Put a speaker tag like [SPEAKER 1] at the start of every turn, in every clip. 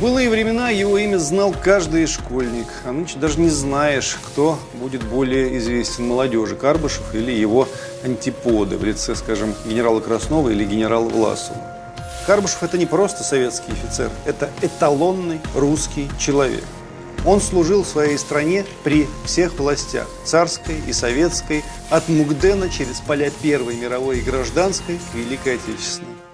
[SPEAKER 1] В былые времена его имя знал каждый школьник, а нынче даже не знаешь, кто будет более известен молодежи, Карбышев или его антиподы в лице, скажем, генерала Краснова или генерала Власова. Карбышев – это не просто советский офицер, это эталонный русский человек. Он служил своей стране при всех властях – царской и советской, от Мугдена через поля Первой мировой и гражданской к Великой Отечественной.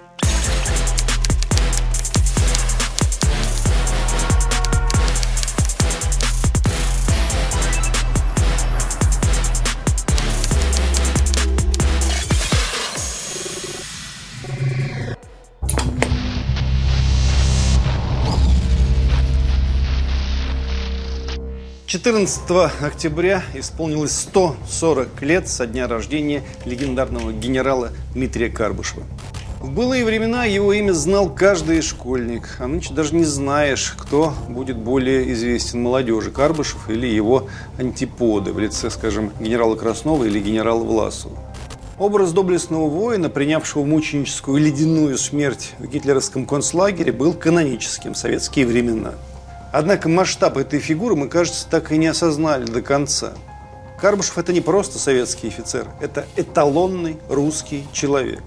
[SPEAKER 1] 14 октября исполнилось 140 лет со дня рождения легендарного генерала Дмитрия Карбышева. В былые времена его имя знал каждый школьник, а нынче даже не знаешь, кто будет более известен молодежи, Карбышев или его антиподы в лице, скажем, генерала Краснова или генерала Власова. Образ доблестного воина, принявшего мученическую ледяную смерть в гитлеровском концлагере, был каноническим в советские времена – Однако масштаб этой фигуры мы, кажется, так и не осознали до конца. Карбышев – это не просто советский офицер, это эталонный русский человек.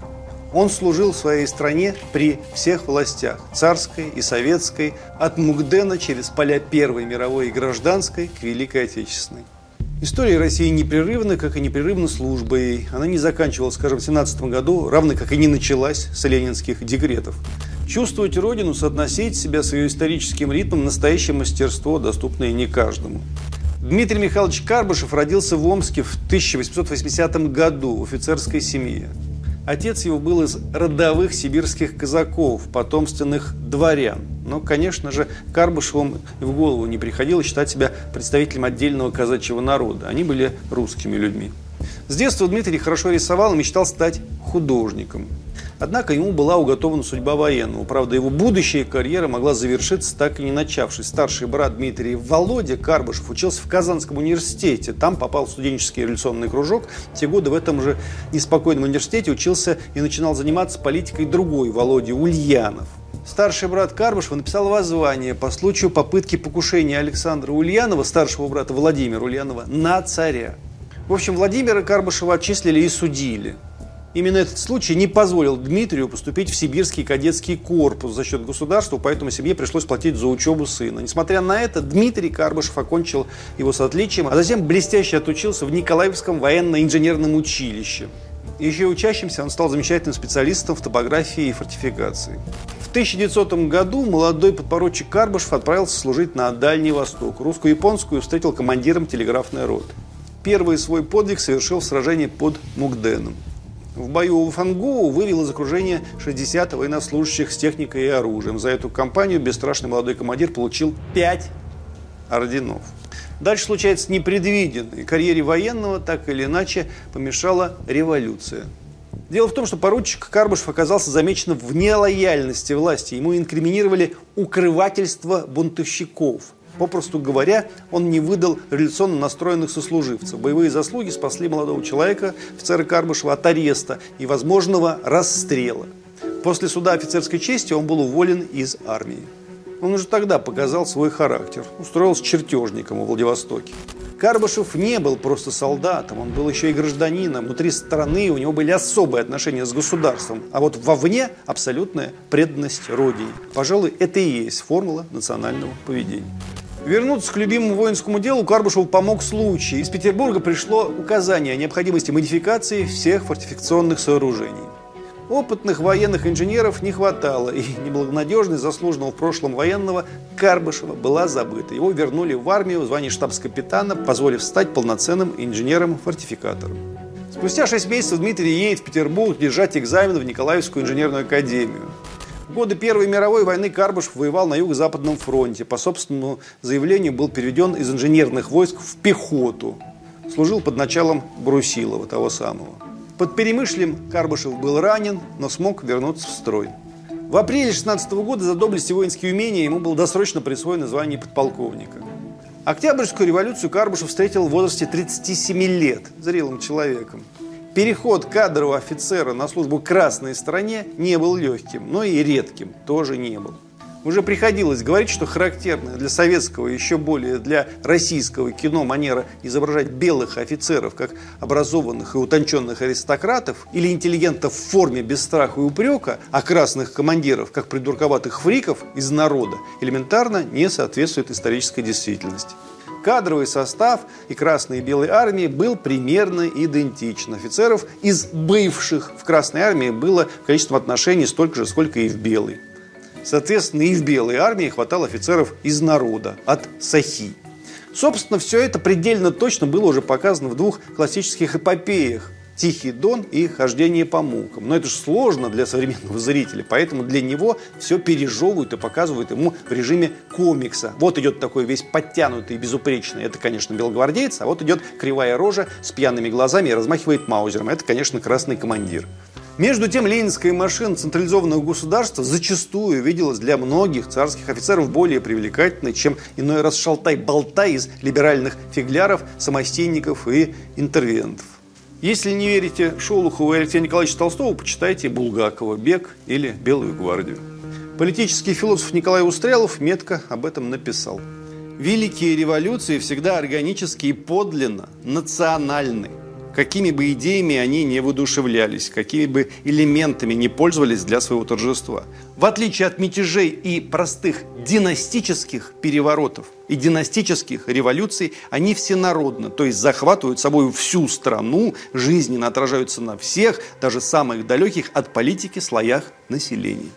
[SPEAKER 1] Он служил своей стране при всех властях – царской и советской, от Мугдена через поля Первой мировой и гражданской к Великой Отечественной. История России непрерывна, как и непрерывна служба ей. Она не заканчивалась, скажем, в 17 году, равно как и не началась с ленинских декретов. Чувствовать Родину, соотносить себя с ее историческим ритмом – настоящее мастерство, доступное не каждому. Дмитрий Михайлович Карбышев родился в Омске в 1880 году в офицерской семье. Отец его был из родовых сибирских казаков, потомственных дворян. Но, конечно же, Карбышевым в голову не приходило считать себя представителем отдельного казачьего народа. Они были русскими людьми. С детства Дмитрий хорошо рисовал и мечтал стать художником. Однако ему была уготована судьба военного. Правда, его будущая карьера могла завершиться, так и не начавшись. Старший брат Дмитрия Володя Карбышев учился в Казанском университете. Там попал в студенческий революционный кружок. Те годы в этом же неспокойном университете учился и начинал заниматься политикой другой Володя Ульянов. Старший брат Карбышева написал воззвание по случаю попытки покушения Александра Ульянова, старшего брата Владимира Ульянова, на царя. В общем, Владимира Карбышева отчислили и судили. Именно этот случай не позволил Дмитрию поступить в сибирский кадетский корпус за счет государства, поэтому семье пришлось платить за учебу сына. Несмотря на это, Дмитрий Карбышев окончил его с отличием, а затем блестяще отучился в Николаевском военно-инженерном училище. Еще учащимся он стал замечательным специалистом в топографии и фортификации. В 1900 году молодой подпоручик Карбышев отправился служить на Дальний Восток. Русско-японскую встретил командиром телеграфной роты. Первый свой подвиг совершил в сражении под Мугденом. В бою у Фангоу вывел из окружения 60 военнослужащих с техникой и оружием. За эту кампанию бесстрашный молодой командир получил 5 орденов. Дальше случается непредвиденное. Карьере военного так или иначе помешала революция. Дело в том, что поручик Карбышев оказался замечен в нелояльности власти. Ему инкриминировали укрывательство бунтовщиков – Попросту говоря, он не выдал революционно настроенных сослуживцев. Боевые заслуги спасли молодого человека, офицера Карбышева, от ареста и возможного расстрела. После суда офицерской чести он был уволен из армии. Он уже тогда показал свой характер, устроился чертежником в Владивостоке. Карбышев не был просто солдатом, он был еще и гражданином. Внутри страны у него были особые отношения с государством, а вот вовне абсолютная преданность Родине. Пожалуй, это и есть формула национального поведения. Вернуться к любимому воинскому делу Карбышеву помог случай. Из Петербурга пришло указание о необходимости модификации всех фортификационных сооружений. Опытных военных инженеров не хватало, и неблагонадежность заслуженного в прошлом военного Карбышева была забыта. Его вернули в армию в звании штабс-капитана, позволив стать полноценным инженером-фортификатором. Спустя шесть месяцев Дмитрий едет в Петербург держать экзамен в Николаевскую инженерную академию. В годы Первой мировой войны Карбышев воевал на Юго-Западном фронте. По собственному заявлению был переведен из инженерных войск в пехоту. Служил под началом Брусилова, того самого. Под Перемышлем Карбышев был ранен, но смог вернуться в строй. В апреле 16 года за доблесть и воинские умения ему было досрочно присвоено звание подполковника. Октябрьскую революцию Карбышев встретил в возрасте 37 лет, зрелым человеком. Переход кадрового офицера на службу красной стране не был легким, но и редким тоже не был. Уже приходилось говорить, что характерная для советского, еще более для российского кино манера изображать белых офицеров как образованных и утонченных аристократов или интеллигентов в форме без страха и упрека, а красных командиров как придурковатых фриков из народа элементарно не соответствует исторической действительности. Кадровый состав и Красной и Белой армии был примерно идентичен. Офицеров из бывших в Красной армии было в количественном отношении столько же, сколько и в Белой. Соответственно, и в Белой армии хватало офицеров из народа, от Сахи. Собственно, все это предельно точно было уже показано в двух классических эпопеях «Тихий дон» и «Хождение по мукам». Но это же сложно для современного зрителя, поэтому для него все пережевывают и показывают ему в режиме комикса. Вот идет такой весь подтянутый и безупречный, это, конечно, белогвардейец, а вот идет кривая рожа с пьяными глазами и размахивает маузером. Это, конечно, красный командир. Между тем, ленинская машина централизованного государства зачастую виделась для многих царских офицеров более привлекательной, чем иной раз шалтай-болтай из либеральных фигляров, самостейников и интервентов. Если не верите Шолохову и Алексею Николаевичу Толстову, почитайте Булгакова «Бег» или «Белую гвардию». Политический философ Николай Устрялов метко об этом написал. Великие революции всегда органически и подлинно национальны какими бы идеями они не воодушевлялись, какими бы элементами не пользовались для своего торжества. В отличие от мятежей и простых династических переворотов и династических революций, они всенародны, то есть захватывают собой всю страну, жизненно отражаются на всех, даже самых далеких от политики слоях населения.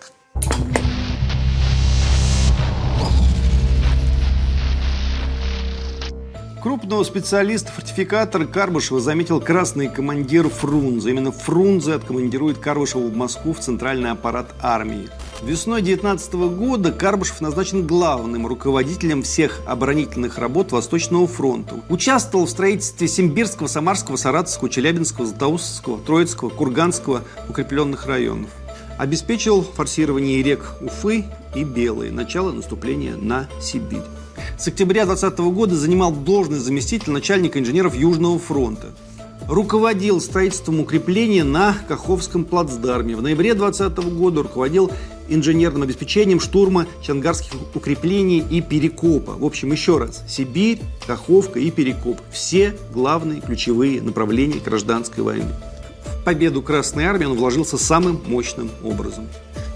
[SPEAKER 1] Крупного специалиста-фортификатора Карбышева заметил красный командир Фрунзе. Именно Фрунзе откомандирует Карбышева в Москву в центральный аппарат армии. Весной 19 года Карбышев назначен главным руководителем всех оборонительных работ Восточного фронта. Участвовал в строительстве Симбирского, Самарского, Саратовского, Челябинского, Златоустского, Троицкого, Курганского укрепленных районов. Обеспечил форсирование рек Уфы и Белой, начало наступления на Сибирь. С октября 2020 года занимал должность заместителя начальника инженеров Южного фронта. Руководил строительством укрепления на Каховском плацдарме. В ноябре 2020 года руководил инженерным обеспечением штурма чангарских укреплений и Перекопа. В общем, еще раз, Сибирь, Каховка и Перекоп. Все главные ключевые направления гражданской войны. В победу Красной Армии он вложился самым мощным образом.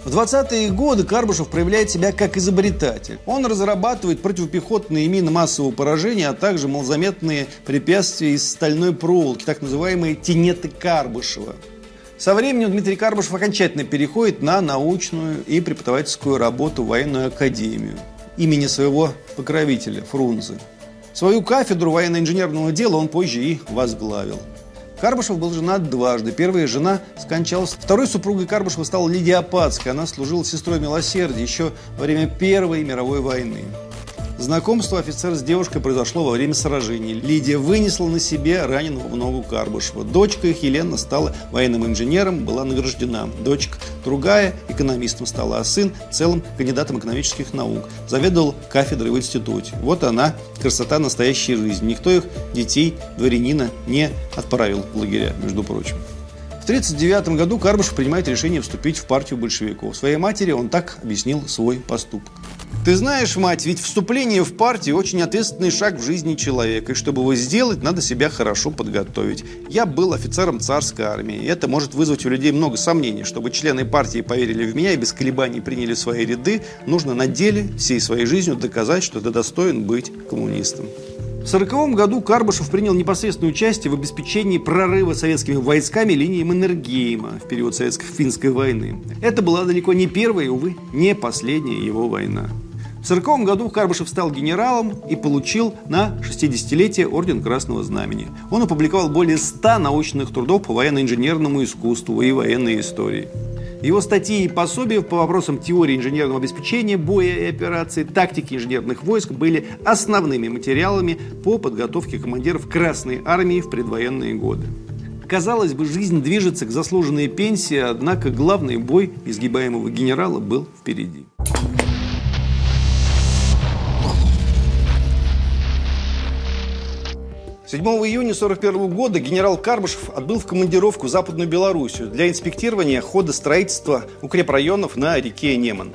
[SPEAKER 1] В 20-е годы Карбышев проявляет себя как изобретатель. Он разрабатывает противопехотные мины массового поражения, а также малозаметные препятствия из стальной проволоки, так называемые тенеты Карбышева. Со временем Дмитрий Карбышев окончательно переходит на научную и преподавательскую работу в военную академию имени своего покровителя Фрунзе. Свою кафедру военно-инженерного дела он позже и возглавил. Карбышев был женат дважды. Первая жена скончалась. Второй супругой Карбышева стала Лидия Апатская. Она служила сестрой милосердия еще во время Первой мировой войны. Знакомство офицера с девушкой произошло во время сражений. Лидия вынесла на себе раненого в ногу Карбышева. Дочка их, Елена, стала военным инженером, была награждена. Дочка другая экономистом стала, а сын целым кандидатом экономических наук. Заведовал кафедрой в институте. Вот она, красота настоящей жизни. Никто их, детей, дворянина, не отправил в лагеря, между прочим. В 1939 году Карбышев принимает решение вступить в партию большевиков. Своей матери он так объяснил свой поступок. Ты знаешь, мать, ведь вступление в партию очень ответственный шаг в жизни человека. И чтобы его сделать, надо себя хорошо подготовить. Я был офицером царской армии. И это может вызвать у людей много сомнений. Чтобы члены партии поверили в меня и без колебаний приняли свои ряды, нужно на деле всей своей жизнью доказать, что ты достоин быть коммунистом. В 1940 году Карбышев принял непосредственное участие в обеспечении прорыва советскими войсками линии Маннергейма в период советско-финской войны. Это была далеко не первая и, увы, не последняя его война. В 1940 году Карбышев стал генералом и получил на 60-летие Орден Красного Знамени. Он опубликовал более 100 научных трудов по военно-инженерному искусству и военной истории. Его статьи и пособия по вопросам теории инженерного обеспечения, боя и операций, тактики инженерных войск были основными материалами по подготовке командиров Красной Армии в предвоенные годы. Казалось бы, жизнь движется к заслуженной пенсии, однако главный бой изгибаемого генерала был впереди. 7 июня 1941 года генерал Карбышев отбыл в командировку в Западную Белоруссию для инспектирования хода строительства укрепрайонов на реке Неман.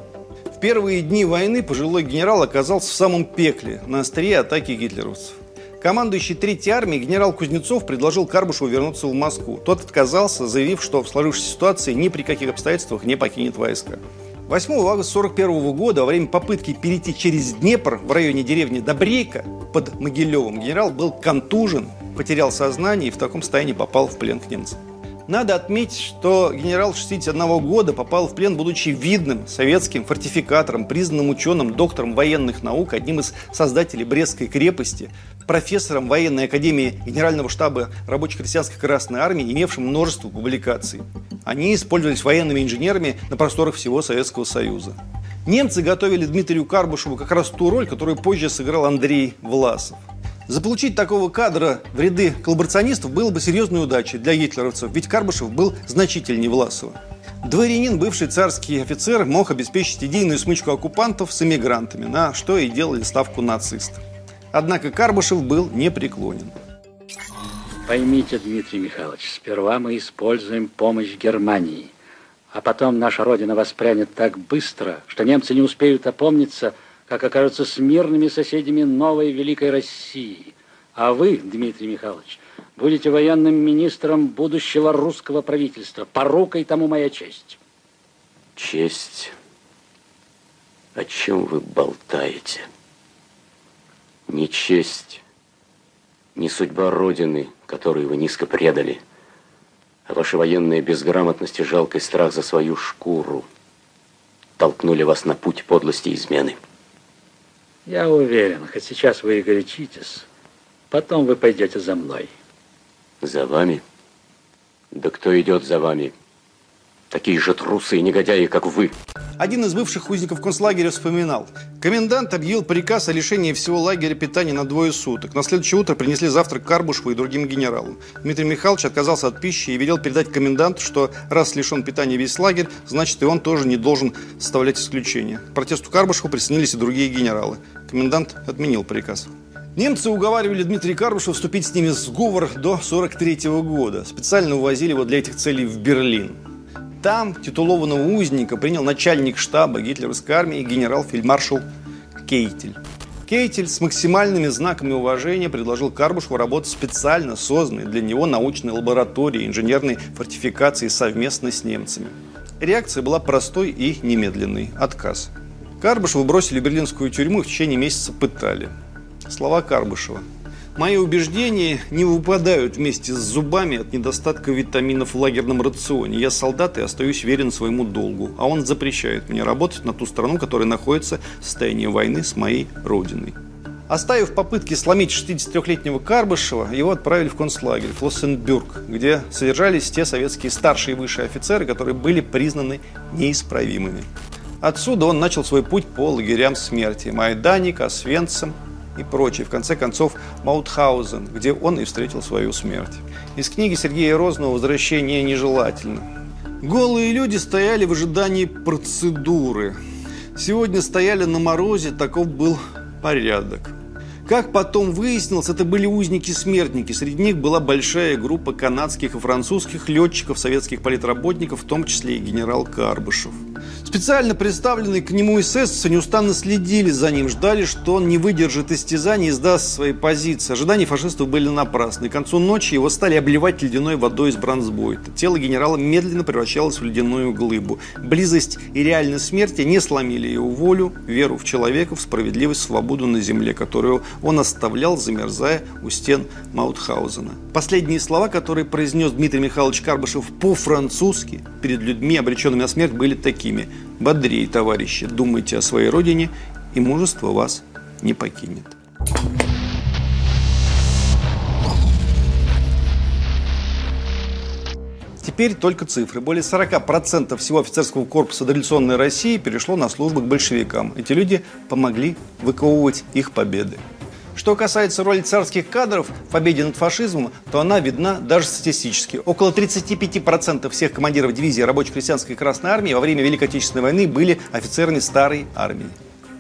[SPEAKER 1] В первые дни войны пожилой генерал оказался в самом пекле, на острие атаки гитлеровцев. Командующий Третьей армией генерал Кузнецов предложил Карбышеву вернуться в Москву. Тот отказался, заявив, что в сложившейся ситуации ни при каких обстоятельствах не покинет войска. 8 августа 1941 года, во время попытки перейти через Днепр в районе деревни Добрейка под Могилевым, генерал был контужен, потерял сознание и в таком состоянии попал в плен к немцам. Надо отметить, что генерал 61 года попал в плен, будучи видным советским фортификатором, признанным ученым, доктором военных наук, одним из создателей Брестской крепости, профессором военной академии Генерального штаба рабоче-крестьянской Красной Армии, имевшим множество публикаций. Они использовались военными инженерами на просторах всего Советского Союза. Немцы готовили Дмитрию Карбушеву как раз ту роль, которую позже сыграл Андрей Власов. Заполучить такого кадра в ряды коллаборационистов было бы серьезной удачей для гитлеровцев, ведь Карбышев был значительнее Власова. Дворянин, бывший царский офицер, мог обеспечить идейную смычку оккупантов с эмигрантами, на что и делали ставку нацисты. Однако Карбышев был непреклонен.
[SPEAKER 2] Поймите, Дмитрий Михайлович, сперва мы используем помощь Германии, а потом наша Родина воспрянет так быстро, что немцы не успеют опомниться – как окажутся с мирными соседями новой великой России. А вы, Дмитрий Михайлович, будете военным министром будущего русского правительства. Порукой тому моя честь.
[SPEAKER 3] Честь? О чем вы болтаете? Ни честь, ни судьба Родины, которую вы низко предали, а ваша военная безграмотность и жалкий страх за свою шкуру толкнули вас на путь подлости и измены.
[SPEAKER 2] Я уверен, хоть сейчас вы и горячитесь, потом вы пойдете за мной.
[SPEAKER 3] За вами? Да кто идет за вами? Такие же трусы и негодяи, как вы.
[SPEAKER 1] Один из бывших узников концлагеря вспоминал. Комендант объявил приказ о лишении всего лагеря питания на двое суток. На следующее утро принесли завтрак Карбушеву и другим генералам. Дмитрий Михайлович отказался от пищи и велел передать коменданту, что раз лишен питания весь лагерь, значит и он тоже не должен составлять исключение. К протесту Карбушева присоединились и другие генералы. Комендант отменил приказ. Немцы уговаривали Дмитрия Карбушева вступить с ними в сговор до 1943 года. Специально увозили его для этих целей в Берлин. Там титулованного узника принял начальник штаба гитлеровской армии генерал-фельдмаршал Кейтель. Кейтель с максимальными знаками уважения предложил Карбушеву работать специально созданной для него научной лаборатории инженерной фортификации совместно с немцами. Реакция была простой и немедленной – отказ. Карбышева бросили в берлинскую тюрьму и в течение месяца пытали. Слова Карбышева – Мои убеждения не выпадают вместе с зубами от недостатка витаминов в лагерном рационе. Я солдат и остаюсь верен своему долгу, а он запрещает мне работать на ту страну, которая находится в состоянии войны с моей родиной. Оставив попытки сломить 63-летнего Карбышева, его отправили в концлагерь Флоссенбюрг, где содержались те советские старшие и высшие офицеры, которые были признаны неисправимыми. Отсюда он начал свой путь по лагерям смерти – Майданик, Освенцим, и прочее. В конце концов, Маутхаузен, где он и встретил свою смерть. Из книги Сергея Розного «Возвращение нежелательно». Голые люди стояли в ожидании процедуры. Сегодня стояли на морозе, таков был порядок. Как потом выяснилось, это были узники-смертники. Среди них была большая группа канадских и французских летчиков, советских политработников, в том числе и генерал Карбышев. Специально представленные к нему эсэсовцы неустанно следили за ним, ждали, что он не выдержит истязаний и сдаст свои позиции. Ожидания фашистов были напрасны. к концу ночи его стали обливать ледяной водой из бронзбойта. Тело генерала медленно превращалось в ледяную глыбу. Близость и реальность смерти не сломили его волю, веру в человека, в справедливость, свободу на земле, которую он оставлял, замерзая у стен Маутхаузена. Последние слова, которые произнес Дмитрий Михайлович Карбышев по-французски перед людьми, обреченными на смерть, были такими. «Бодрей, товарищи, думайте о своей родине, и мужество вас не покинет». Теперь только цифры. Более 40% всего офицерского корпуса дореволюционной России перешло на службу к большевикам. Эти люди помогли выковывать их победы. Что касается роли царских кадров в победе над фашизмом, то она видна даже статистически. Около 35% всех командиров дивизии рабоче-крестьянской Красной Армии во время Великой Отечественной войны были офицерами старой армии.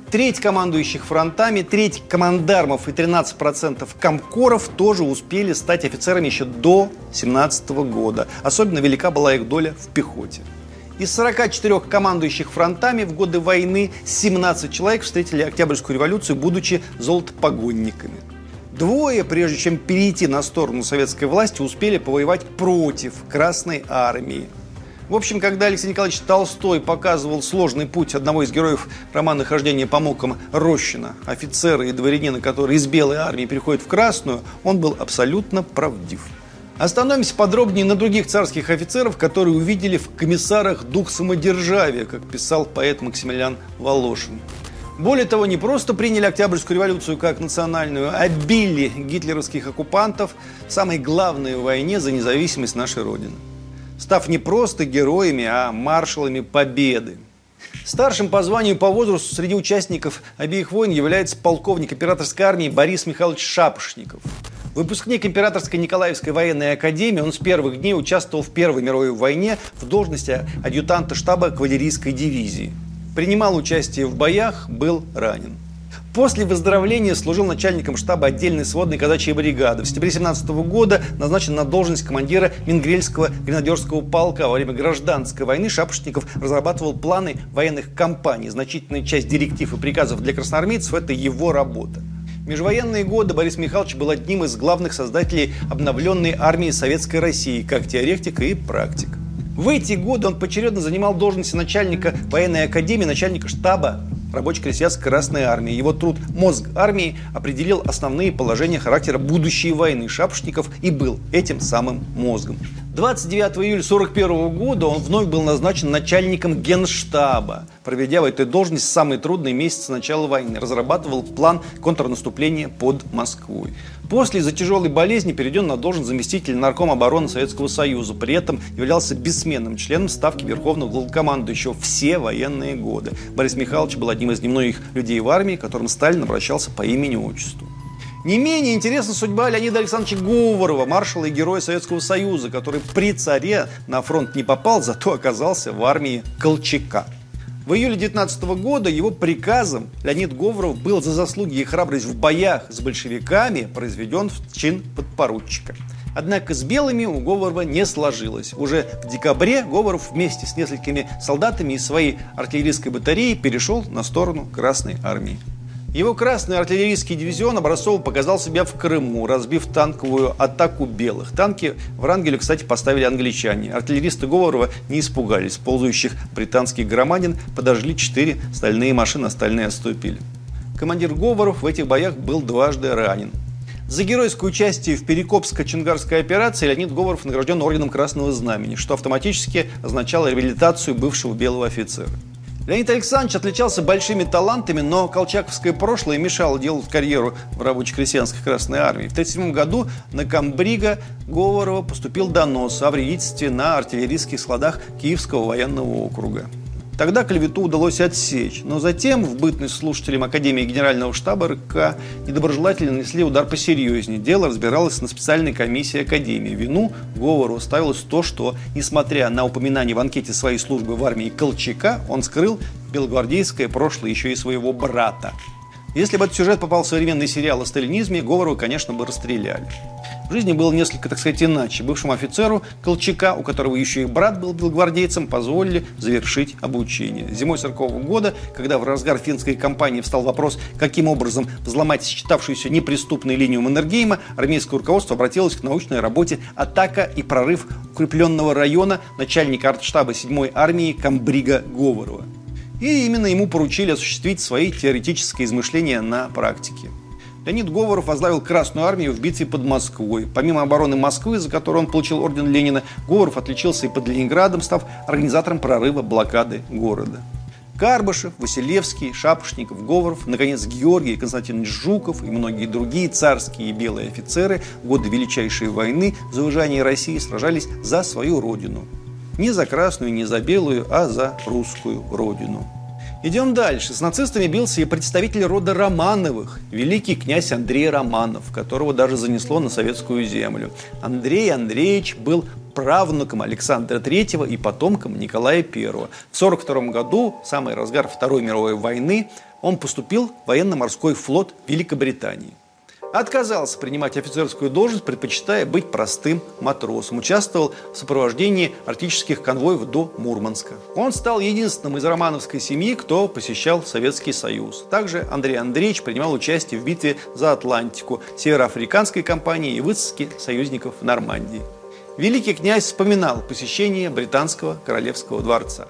[SPEAKER 1] Треть командующих фронтами, треть командармов и 13% комкоров тоже успели стать офицерами еще до 17 года. Особенно велика была их доля в пехоте. Из 44 командующих фронтами в годы войны 17 человек встретили Октябрьскую революцию, будучи золотопогонниками. Двое, прежде чем перейти на сторону советской власти, успели повоевать против Красной Армии. В общем, когда Алексей Николаевич Толстой показывал сложный путь одного из героев романа «Хождение по мукам» Рощина, офицера и дворянина, который из белой армии переходит в красную, он был абсолютно правдив. Остановимся подробнее на других царских офицеров, которые увидели в комиссарах дух самодержавия, как писал поэт Максимилиан Волошин. Более того, не просто приняли Октябрьскую революцию как национальную, а били гитлеровских оккупантов в самой главной войне за независимость нашей Родины. Став не просто героями, а маршалами победы. Старшим по званию по возрасту среди участников обеих войн является полковник императорской армии Борис Михайлович Шапошников – Выпускник Императорской Николаевской военной академии, он с первых дней участвовал в Первой мировой войне в должности адъютанта штаба кавалерийской дивизии. Принимал участие в боях, был ранен. После выздоровления служил начальником штаба отдельной сводной казачьей бригады. В сентябре 17 года назначен на должность командира Мингрельского гренадерского полка. Во время гражданской войны Шапошников разрабатывал планы военных кампаний. Значительная часть директив и приказов для красноармейцев – это его работа межвоенные годы Борис Михайлович был одним из главных создателей обновленной армии Советской России, как теоретик и практик. В эти годы он поочередно занимал должности начальника военной академии, начальника штаба рабоче-крестьянской Красной Армии. Его труд «Мозг армии» определил основные положения характера будущей войны шапошников и был этим самым мозгом. 29 июля 1941 года он вновь был назначен начальником генштаба, проведя в этой должности самые трудные месяцы начала войны. Разрабатывал план контрнаступления под Москвой. После из-за тяжелой болезни перейден на должность заместителя наркома обороны Советского Союза. При этом являлся бессменным членом Ставки Верховного Главкомандующего все военные годы. Борис Михайлович был одним из немногих людей в армии, которым Сталин обращался по имени-отчеству. Не менее интересна судьба Леонида Александровича Говорова, маршала и героя Советского Союза, который при царе на фронт не попал, зато оказался в армии Колчака. В июле 19 года его приказом Леонид Говоров был за заслуги и храбрость в боях с большевиками произведен в чин подпоручика. Однако с белыми у Говорова не сложилось. Уже в декабре Говоров вместе с несколькими солдатами из своей артиллерийской батареи перешел на сторону Красной Армии. Его красный артиллерийский дивизион образцово показал себя в Крыму, разбив танковую атаку белых. Танки в Рангеле, кстати, поставили англичане. Артиллеристы Говорова не испугались. Ползающих британских громадин подожгли четыре стальные машины, остальные отступили. Командир Говоров в этих боях был дважды ранен. За геройское участие в Перекопско-Чунгарской операции Леонид Говоров награжден орденом Красного Знамени, что автоматически означало реабилитацию бывшего белого офицера. Леонид Александрович отличался большими талантами, но колчаковское прошлое мешало делать карьеру в рабоче-крестьянской Красной Армии. В 1937 году на Камбрига Говорова поступил донос о вредительстве на артиллерийских складах Киевского военного округа. Тогда клевету удалось отсечь, но затем в бытность слушателям Академии Генерального штаба РК недоброжелатели нанесли удар посерьезнее. Дело разбиралось на специальной комиссии Академии. Вину Говору ставилось то, что, несмотря на упоминание в анкете своей службы в армии Колчака, он скрыл белогвардейское прошлое еще и своего брата. Если бы этот сюжет попал в современный сериал о сталинизме, Говорова, конечно, бы расстреляли. Жизни было несколько, так сказать, иначе. Бывшему офицеру Колчака, у которого еще и брат был белогвардейцем, позволили завершить обучение. Зимой 40 года, когда в разгар финской кампании встал вопрос, каким образом взломать считавшуюся неприступной линию Маннергейма, армейское руководство обратилось к научной работе «Атака и прорыв укрепленного района» начальника артштаба 7-й армии Камбрига Говорова. И именно ему поручили осуществить свои теоретические измышления на практике. Леонид Говоров возглавил Красную армию в битве под Москвой. Помимо обороны Москвы, за которую он получил орден Ленина, Говоров отличился и под Ленинградом, став организатором прорыва блокады города. Карбышев, Василевский, Шапошников, Говоров, наконец, Георгий Константинович Жуков и многие другие царские и белые офицеры в годы Величайшей войны за выживание России сражались за свою родину. Не за красную, не за белую, а за русскую родину. Идем дальше. С нацистами бился и представитель рода Романовых, великий князь Андрей Романов, которого даже занесло на советскую землю. Андрей Андреевич был правнуком Александра III и потомком Николая I. В 1942 году, самый разгар Второй мировой войны, он поступил в военно-морской флот Великобритании. Отказался принимать офицерскую должность, предпочитая быть простым матросом. Участвовал в сопровождении арктических конвоев до Мурманска. Он стал единственным из романовской семьи, кто посещал Советский Союз. Также Андрей Андреевич принимал участие в битве за Атлантику, североафриканской кампании и высадке союзников в Нормандии. Великий князь вспоминал посещение британского королевского дворца.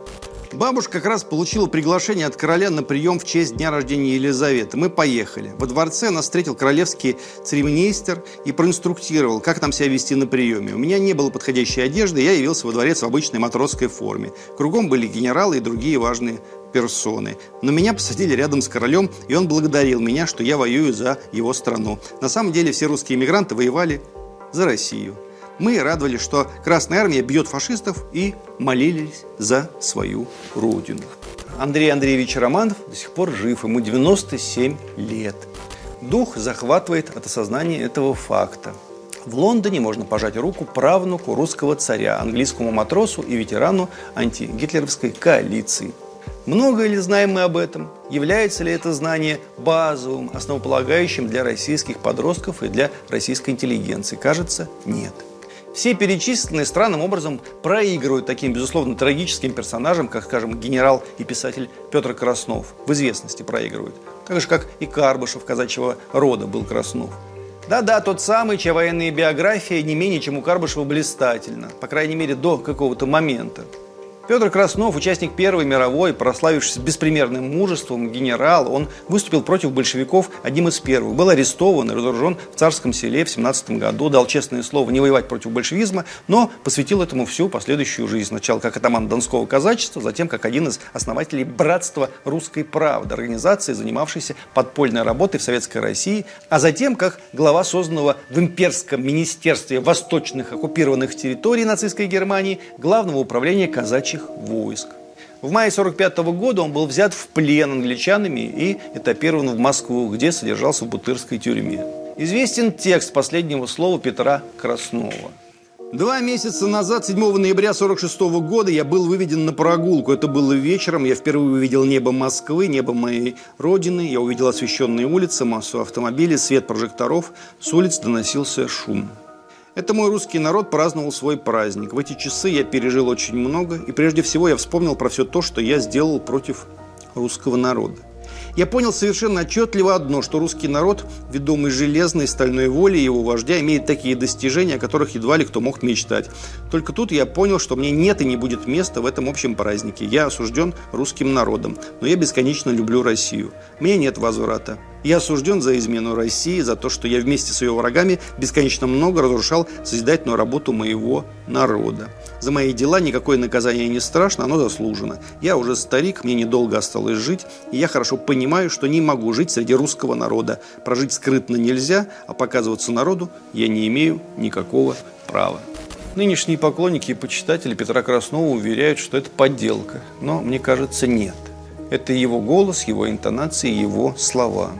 [SPEAKER 1] Бабушка как раз получила приглашение от короля на прием в честь дня рождения Елизаветы. Мы поехали. Во дворце нас встретил королевский церемонийстер и проинструктировал, как нам себя вести на приеме. У меня не было подходящей одежды, я явился во дворец в обычной матросской форме. Кругом были генералы и другие важные персоны. Но меня посадили рядом с королем, и он благодарил меня, что я воюю за его страну. На самом деле все русские эмигранты воевали за Россию. Мы радовались, что Красная Армия бьет фашистов и молились за свою родину. Андрей Андреевич Романов до сих пор жив, ему 97 лет. Дух захватывает от осознания этого факта. В Лондоне можно пожать руку правнуку русского царя, английскому матросу и ветерану антигитлеровской коалиции. Много ли знаем мы об этом? Является ли это знание базовым, основополагающим для российских подростков и для российской интеллигенции? Кажется, нет. Все перечисленные странным образом проигрывают таким, безусловно, трагическим персонажам, как, скажем, генерал и писатель Петр Краснов. В известности проигрывают. Так же, как и Карбышев казачьего рода был Краснов. Да-да, тот самый, чья военная биография не менее, чем у Карбышева, блистательна. По крайней мере, до какого-то момента. Петр Краснов, участник Первой мировой, прославившийся беспримерным мужеством, генерал, он выступил против большевиков одним из первых. Был арестован и разоружен в Царском селе в 17 году, дал честное слово не воевать против большевизма, но посвятил этому всю последующую жизнь. Сначала как атаман Донского казачества, затем как один из основателей Братства русской правды, организации, занимавшейся подпольной работой в Советской России, а затем как глава созданного в имперском министерстве восточных оккупированных территорий нацистской Германии Главного управления казачьих казачьих войск. В мае 1945 года он был взят в плен англичанами и этапирован в Москву, где содержался в Бутырской тюрьме. Известен текст последнего слова Петра Краснова. Два месяца назад, 7 ноября 1946 года, я был выведен на прогулку. Это было вечером. Я впервые увидел небо Москвы, небо моей родины. Я увидел освещенные улицы, массу автомобилей, свет прожекторов. С улиц доносился шум. Это мой русский народ праздновал свой праздник. В эти часы я пережил очень много, и прежде всего я вспомнил про все то, что я сделал против русского народа. Я понял совершенно отчетливо одно, что русский народ, ведомый железной стальной волей его вождя, имеет такие достижения, о которых едва ли кто мог мечтать. Только тут я понял, что мне нет и не будет места в этом общем празднике. Я осужден русским народом, но я бесконечно люблю Россию. Мне нет возврата. Я осужден за измену России, за то, что я вместе с ее врагами бесконечно много разрушал созидательную работу моего народа. За мои дела никакое наказание не страшно, оно заслужено. Я уже старик, мне недолго осталось жить, и я хорошо понимаю, что не могу жить среди русского народа. Прожить скрытно нельзя, а показываться народу я не имею никакого права. Нынешние поклонники и почитатели Петра Краснова уверяют, что это подделка, но мне кажется, нет. Это его голос, его интонации, его слова.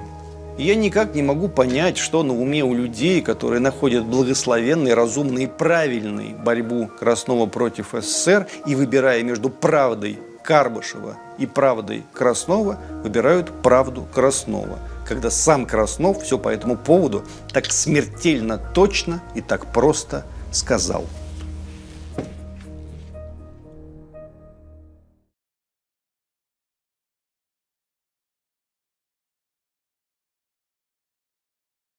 [SPEAKER 1] Я никак не могу понять, что на уме у людей, которые находят благословенной, разумной и правильной борьбу Краснова против СССР и выбирая между правдой Карбышева и правдой Краснова, выбирают правду Краснова, когда сам Краснов все по этому поводу так смертельно точно и так просто сказал –